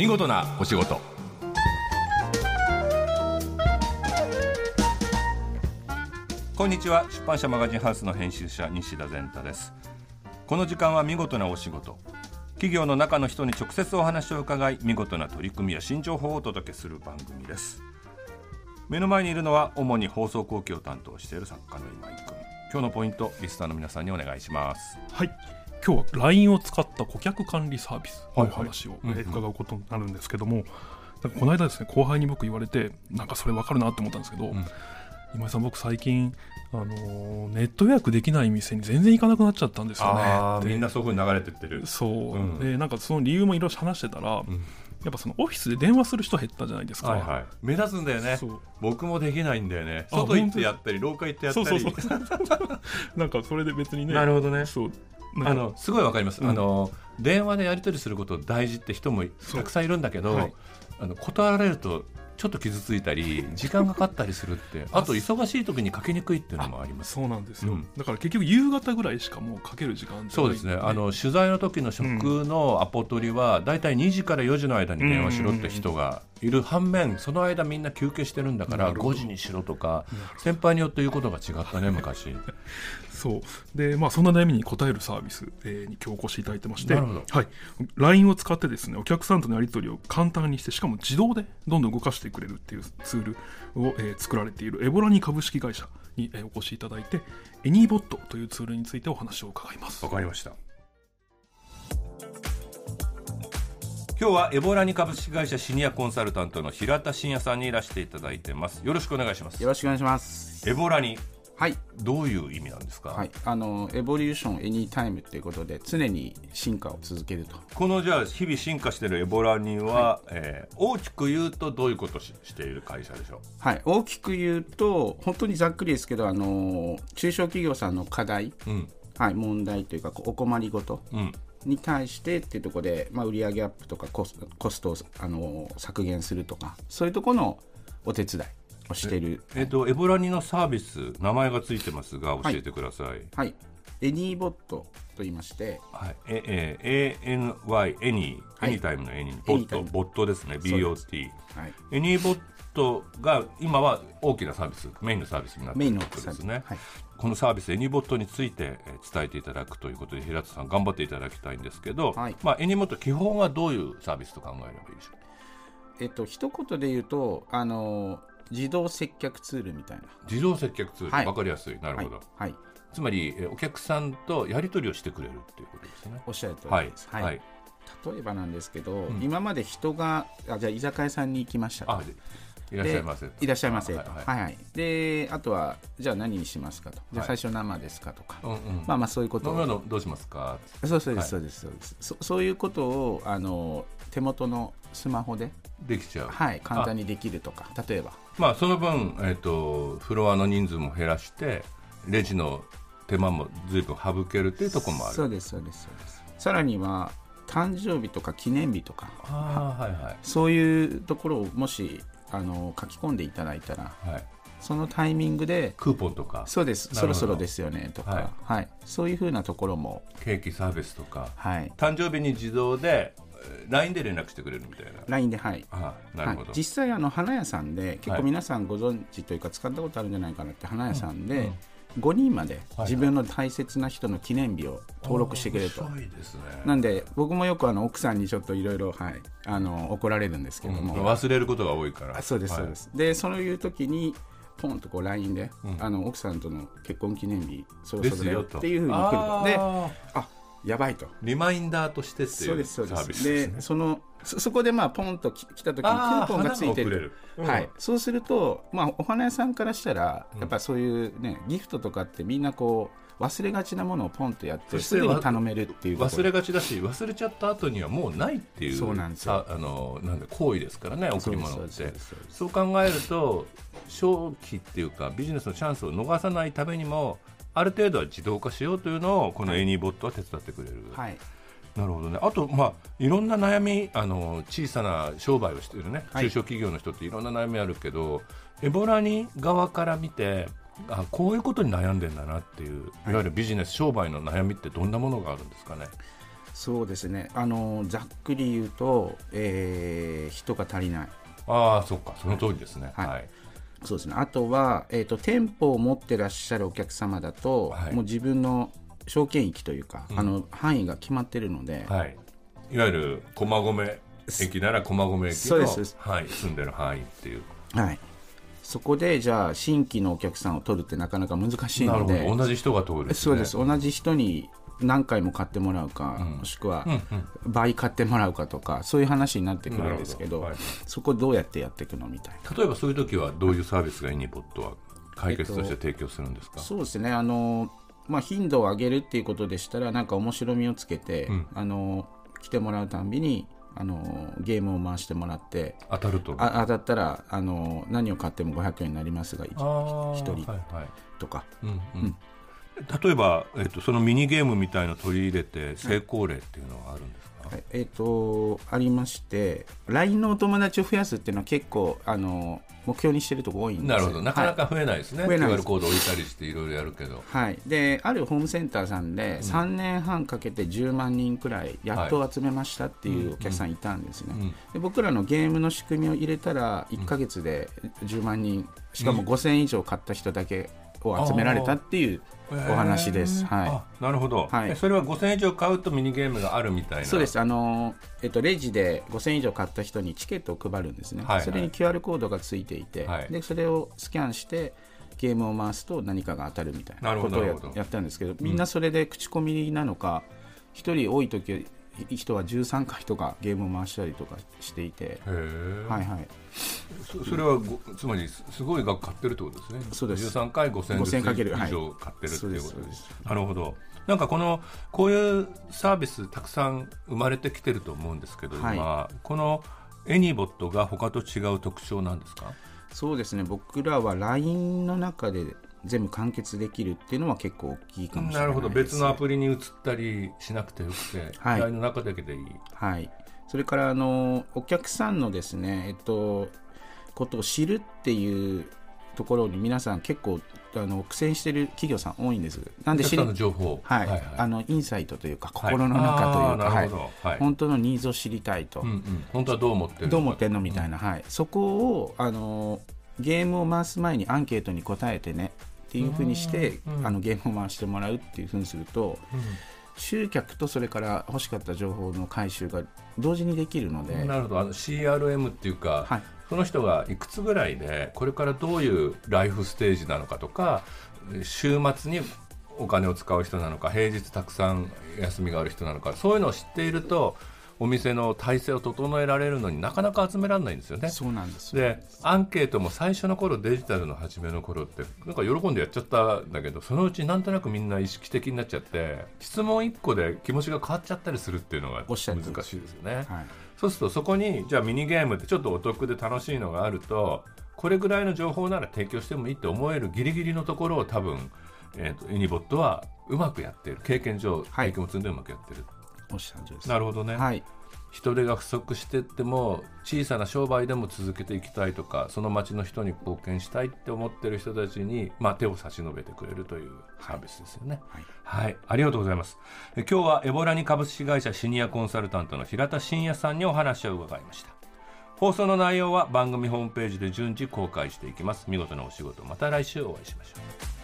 見事なお仕事。こんにちは。出版社マガジンハウスの編集者西田善太です。この時間は見事なお仕事。企業の中の人に直接お話を伺い見事な取り組みや新情報をお届けする番組です。目の前にいるのは主に放送後期を担当している作家の今井君。今日のポイントリスナーの皆さんにお願いします。はい。今日は LINE を使った顧客管理サービスの話を伺うことになるんですけども、この間ですね後輩に僕言われてなんかそれ分かるなって思ったんですけど、ん。今井さん僕最近、あのーネット予約できない店に全然行かなくなっちゃったんですよね。みんなそういう風に流れてってる。そう、うん。でなんかその理由もいろいろ話してたら、やっぱそのオフィスで電話する人減ったじゃないですか、はいはい。目立つんだよね。僕もできないんだよね。あ外行ってやったり廊下行ってやったり。そうそうそう。なんかそれで別にね。なるほどね。そうあのすごいわかります、うん。あの電話でやり取りすること大事って人もたくさんいるんだけど、はい。あの断られるとちょっと傷ついたり時間がかかったりするって あと忙しい時にかけにくいっていうのもあります。そうなんですよ、うん。だから結局夕方ぐらいしかもうかける時間そうですね。あの取材の時の職のアポ取りはだいたい2時から4時の間に電話しろって人がいる反面その間みんな休憩してるんだからなるほど。5時にしろとか先輩によって言うことが違ったね 昔。そう。でまあそんな悩みに応えるサービス、えーに今日お越しいただいてましてなるほど。はい、LINE を使ってですねお客さんとのやり取りを簡単にしてしかも自動でどんどん動かしてくれるっていうツールを、えー作られているエボラニ株式会社に、えーお越しいただいてエニーボットというツールについてお話を伺います。わかりました今日はエボラニ株式会社シニアコンサルタントの平田真也さんにいらしていただいてます。よろしくお願いします。よろしくお願いします。エボラニはい、どういう意味なんですか、はい、あのエボリューションエニータイムということで常に進化を続けると。このじゃあ日々進化しているエボラニは、えー大きく言うとどういうことをししている会社でしょはい、大きく言うと本当にざっくりですけどあの中小企業さんの課題、ううん。はい、問題というかこうお困りごと。うんに対してっていうところで、まあ、売上アップとかコスコストをあの削減するとかそういうところのお手伝いをしている。えっ、とエボラニのサービス名前がついてますが教えてください。はい、エニーボットと言いまして、はい、ええ ANY any、はい。 anytime の any。ーボットボットですね。BOT はい、エニーボットが今は大きなサービスメインのサービスになっているメインのということですね、はい。このサービスエニーボットについてえー伝えていただくということで平田さん頑張っていただきたいんですけど、はい。まあ、エニーボット基本はどういうサービスと考えればいいでしょうえっと一言で言うとあの自動接客ツールみたいな。自動接客ツール、はい。分かりやすい。なるはいほど、、はい、つまりえーお客さんとやり取りをしてくれるっていうことですね。おっしゃる通りはい。です。はい、例えばなんですけど、ん。今まで人があじゃあ居酒屋さんに行きましたいらっしゃいませでいらっしゃいませと。ははい。いはい。であとはじゃあ何にしますかと。じゃあはい最初生ですかとか、うんうん。まあまあそういうことを。どうしますかそうそうではい。すそうですそうです。そそういうことをあの手元のスマホで。できちゃう。はい簡単にできるとか。例えば。まあその分、えっとフロアの人数も減らしてレジの手間も随分省けるっていうところもある。そうですそうですそうです。さらには誕生日とか記念日とか。はいはい。そういうところをもしあの書き込んでいただいたらはい。そのタイミングでクーポンとか？そうです。そろそろですよねとか、ははい。いそういうふうなところも、ケーキサービスとか？はい、誕生日に自動でえー LINE で連絡してくれるみたいな？LINE で、はい。ああなるほど、はい、実際あの花屋さんで結はい。構皆さんご存知というか使ったことあるんじゃないかなって花屋さんでうんうん5人まではい自分の大切な人の記念日を登録してくれると。面白いですね。なんで僕もよくあの奥さんにちょっといろいろはいあの怒られるんですけどうんも、忘れることが多いから。あそうですはいそうです、でそういう時にポンとこう LINE で、うん。あの奥さんとの結婚記念日そろそろだよっていうふうに来ると。でああやばいと。ーリマインダーとしてっていうサですそうです。ービスですね。でそのそそこでまあポンとき来た時にクあーーポンがついてる。うん。はい、そうすると、まあ、お花屋さんからしたら、やっぱそういうねギフトとかってみんなこう忘れがちなものをポンとやってすぐに頼めるっていう忘れがちだし忘れちゃった後にはもうないっていうそうなんですあのなんで行為ですからね贈り物って。そう考えると商機っていうかビジネスのチャンスを逃さないためにもある程度は自動化しようというのをこのエニーボットは手伝ってくれる、はい。なるほどね。あと、まあ、いろんな悩みあの小さな商売をしているね、はい。中小企業の人っていろんな悩みあるけどエボラに側から見てあこういうことに悩んでんだなっていう、い、わゆるビジネス商売の悩みってどんなものがあるんですかね？そうですね。あのざっくり言うと、えー人が足りない。ああそっか。その通りですね。はい。はいそうですね。あとは、えー、と店舗を持ってらっしゃるお客様だと、はい。もう自分の証券域というか、あの範囲が決まってるので、はい、いわゆる駒込駅なら駒込駅のはい、住んでる範囲っていう。はい、そこでじゃあ新規のお客さんを取るってなかなか難しいなるほのでど。同じ人が通るね。そうです。同じ人に何回も買ってもらうか、もしくは倍買ってもらうかとかそういう話になってくるんですけどはい。そこどうやってやっていくのみたいな。例えばそういう時はどういうサービスがイニポットは解決として提供するんですか、そうですね。あの、まあ、頻度を上げるっていうことでしたらなんか面白みをつけて、あの来てもらうたんびにあのゲームを回してもらって当たると。あ当たったらあの何を買っても500円になりますがあー。一人はいはい。とか。うん。うん例えば、えっと、そのミニゲームみたいのを取り入れて成功例っていうのはあるんですか、はい。えっ、とありまして LINE のお友達を増やすっていうのは結構あの目標にしてるとこ多いんですよ。なるほど。なかなか増えないですね、増えない QR コード置いたりしていろいろやるけど。はい、であるホームセンターさんで3年半かけて10万人くらいやっと集めましたっていうお客さんいたんですね、で僕らのゲームの仕組みを入れたら1か月で10万人しかも5000以上買った人だけを集められたっていうお話です、はあなるほど、はい。えそれは5000円以上買うとミニゲームがあるみたいな？い、そうです。あの、えっと、レジで5000以上買った人にチケットを配るんですね、はい。はい。それに QR コードがついていて、はい。でそれをスキャンしてゲームを回すと何かが当たるみたいなことをやったんですけどみんなそれで口コミなのか一人多い時人は13回とかゲームを回したりとかしていて、はいはい、そそれはごつまりすすごい額買ってるってことですね。そうです。13回5000円ずつ5000かける。はい。以上買ってるっていうことです。すなるほど。なんかこのこういうサービスたくさん生まれてきてると思うんですけど、はい。今このエニボットが他と違う特徴なんですか？そうですね。僕らは LINE の中で全部完結できるっていうのは結構大きいかもしれないです。なるほど。別のアプリに移ったりしなくてよくて、はい。の中だけでいい。はい、それからあのお客さんのですね、えっと、ことを知るっていうところに皆さん結構あの苦戦してる企業さん多いんです。なんで知りお客さんの情報はい。あのインサイトというかはい。心の中というか、はい。はい。本当のニーズを知りたいと、うんうん、本当はどう思ってるどう思ってんのみたいな、はい、そこをあのゲームを回す前にアンケートに答えてねっていうふうにして、あのゲームを回してもらうっていうふうにすると、集客とそれから欲しかった情報の回収が同時にできるので、なるほど。あの CRM っていうか、はい。その人がいくつぐらいでこれからどういうライフステージなのかとか週末にお金を使う人なのか平日たくさん休みがある人なのかそういうのを知っているとお店の体制を整えられるのになかなか集められないんですよね。そうなんですよ。でアンケートも最初の頃デジタルの初めの頃ってなんか喜んでやっちゃったんだけどそのうちなんとなくみんな意識的になっちゃって質問1個で気持ちが変わっちゃったりするっていうのが難しいですよね。はい。そうするとそこにじゃあミニゲームってちょっとお得で楽しいのがあるとこれぐらいの情報なら提供してもいいって思えるギリギリのところを多分、えー、とユニボットはうまくやっている。経験上はい。経験を積んでうまくやってる、おっしゃるです。なるほどね、はい、人手が不足してっても小さな商売でも続けていきたいとかその町の人に貢献したいって思ってる人たちに、まあ、手を差し伸べてくれるというサービスですよね。はい、ありがとうございます。え今日はエボラニ株式会社シニアコンサルタントの平田真也さんにお話を伺いました。放送の内容は番組ホームページで順次公開していきます。見事なお仕事また来週お会いしましょう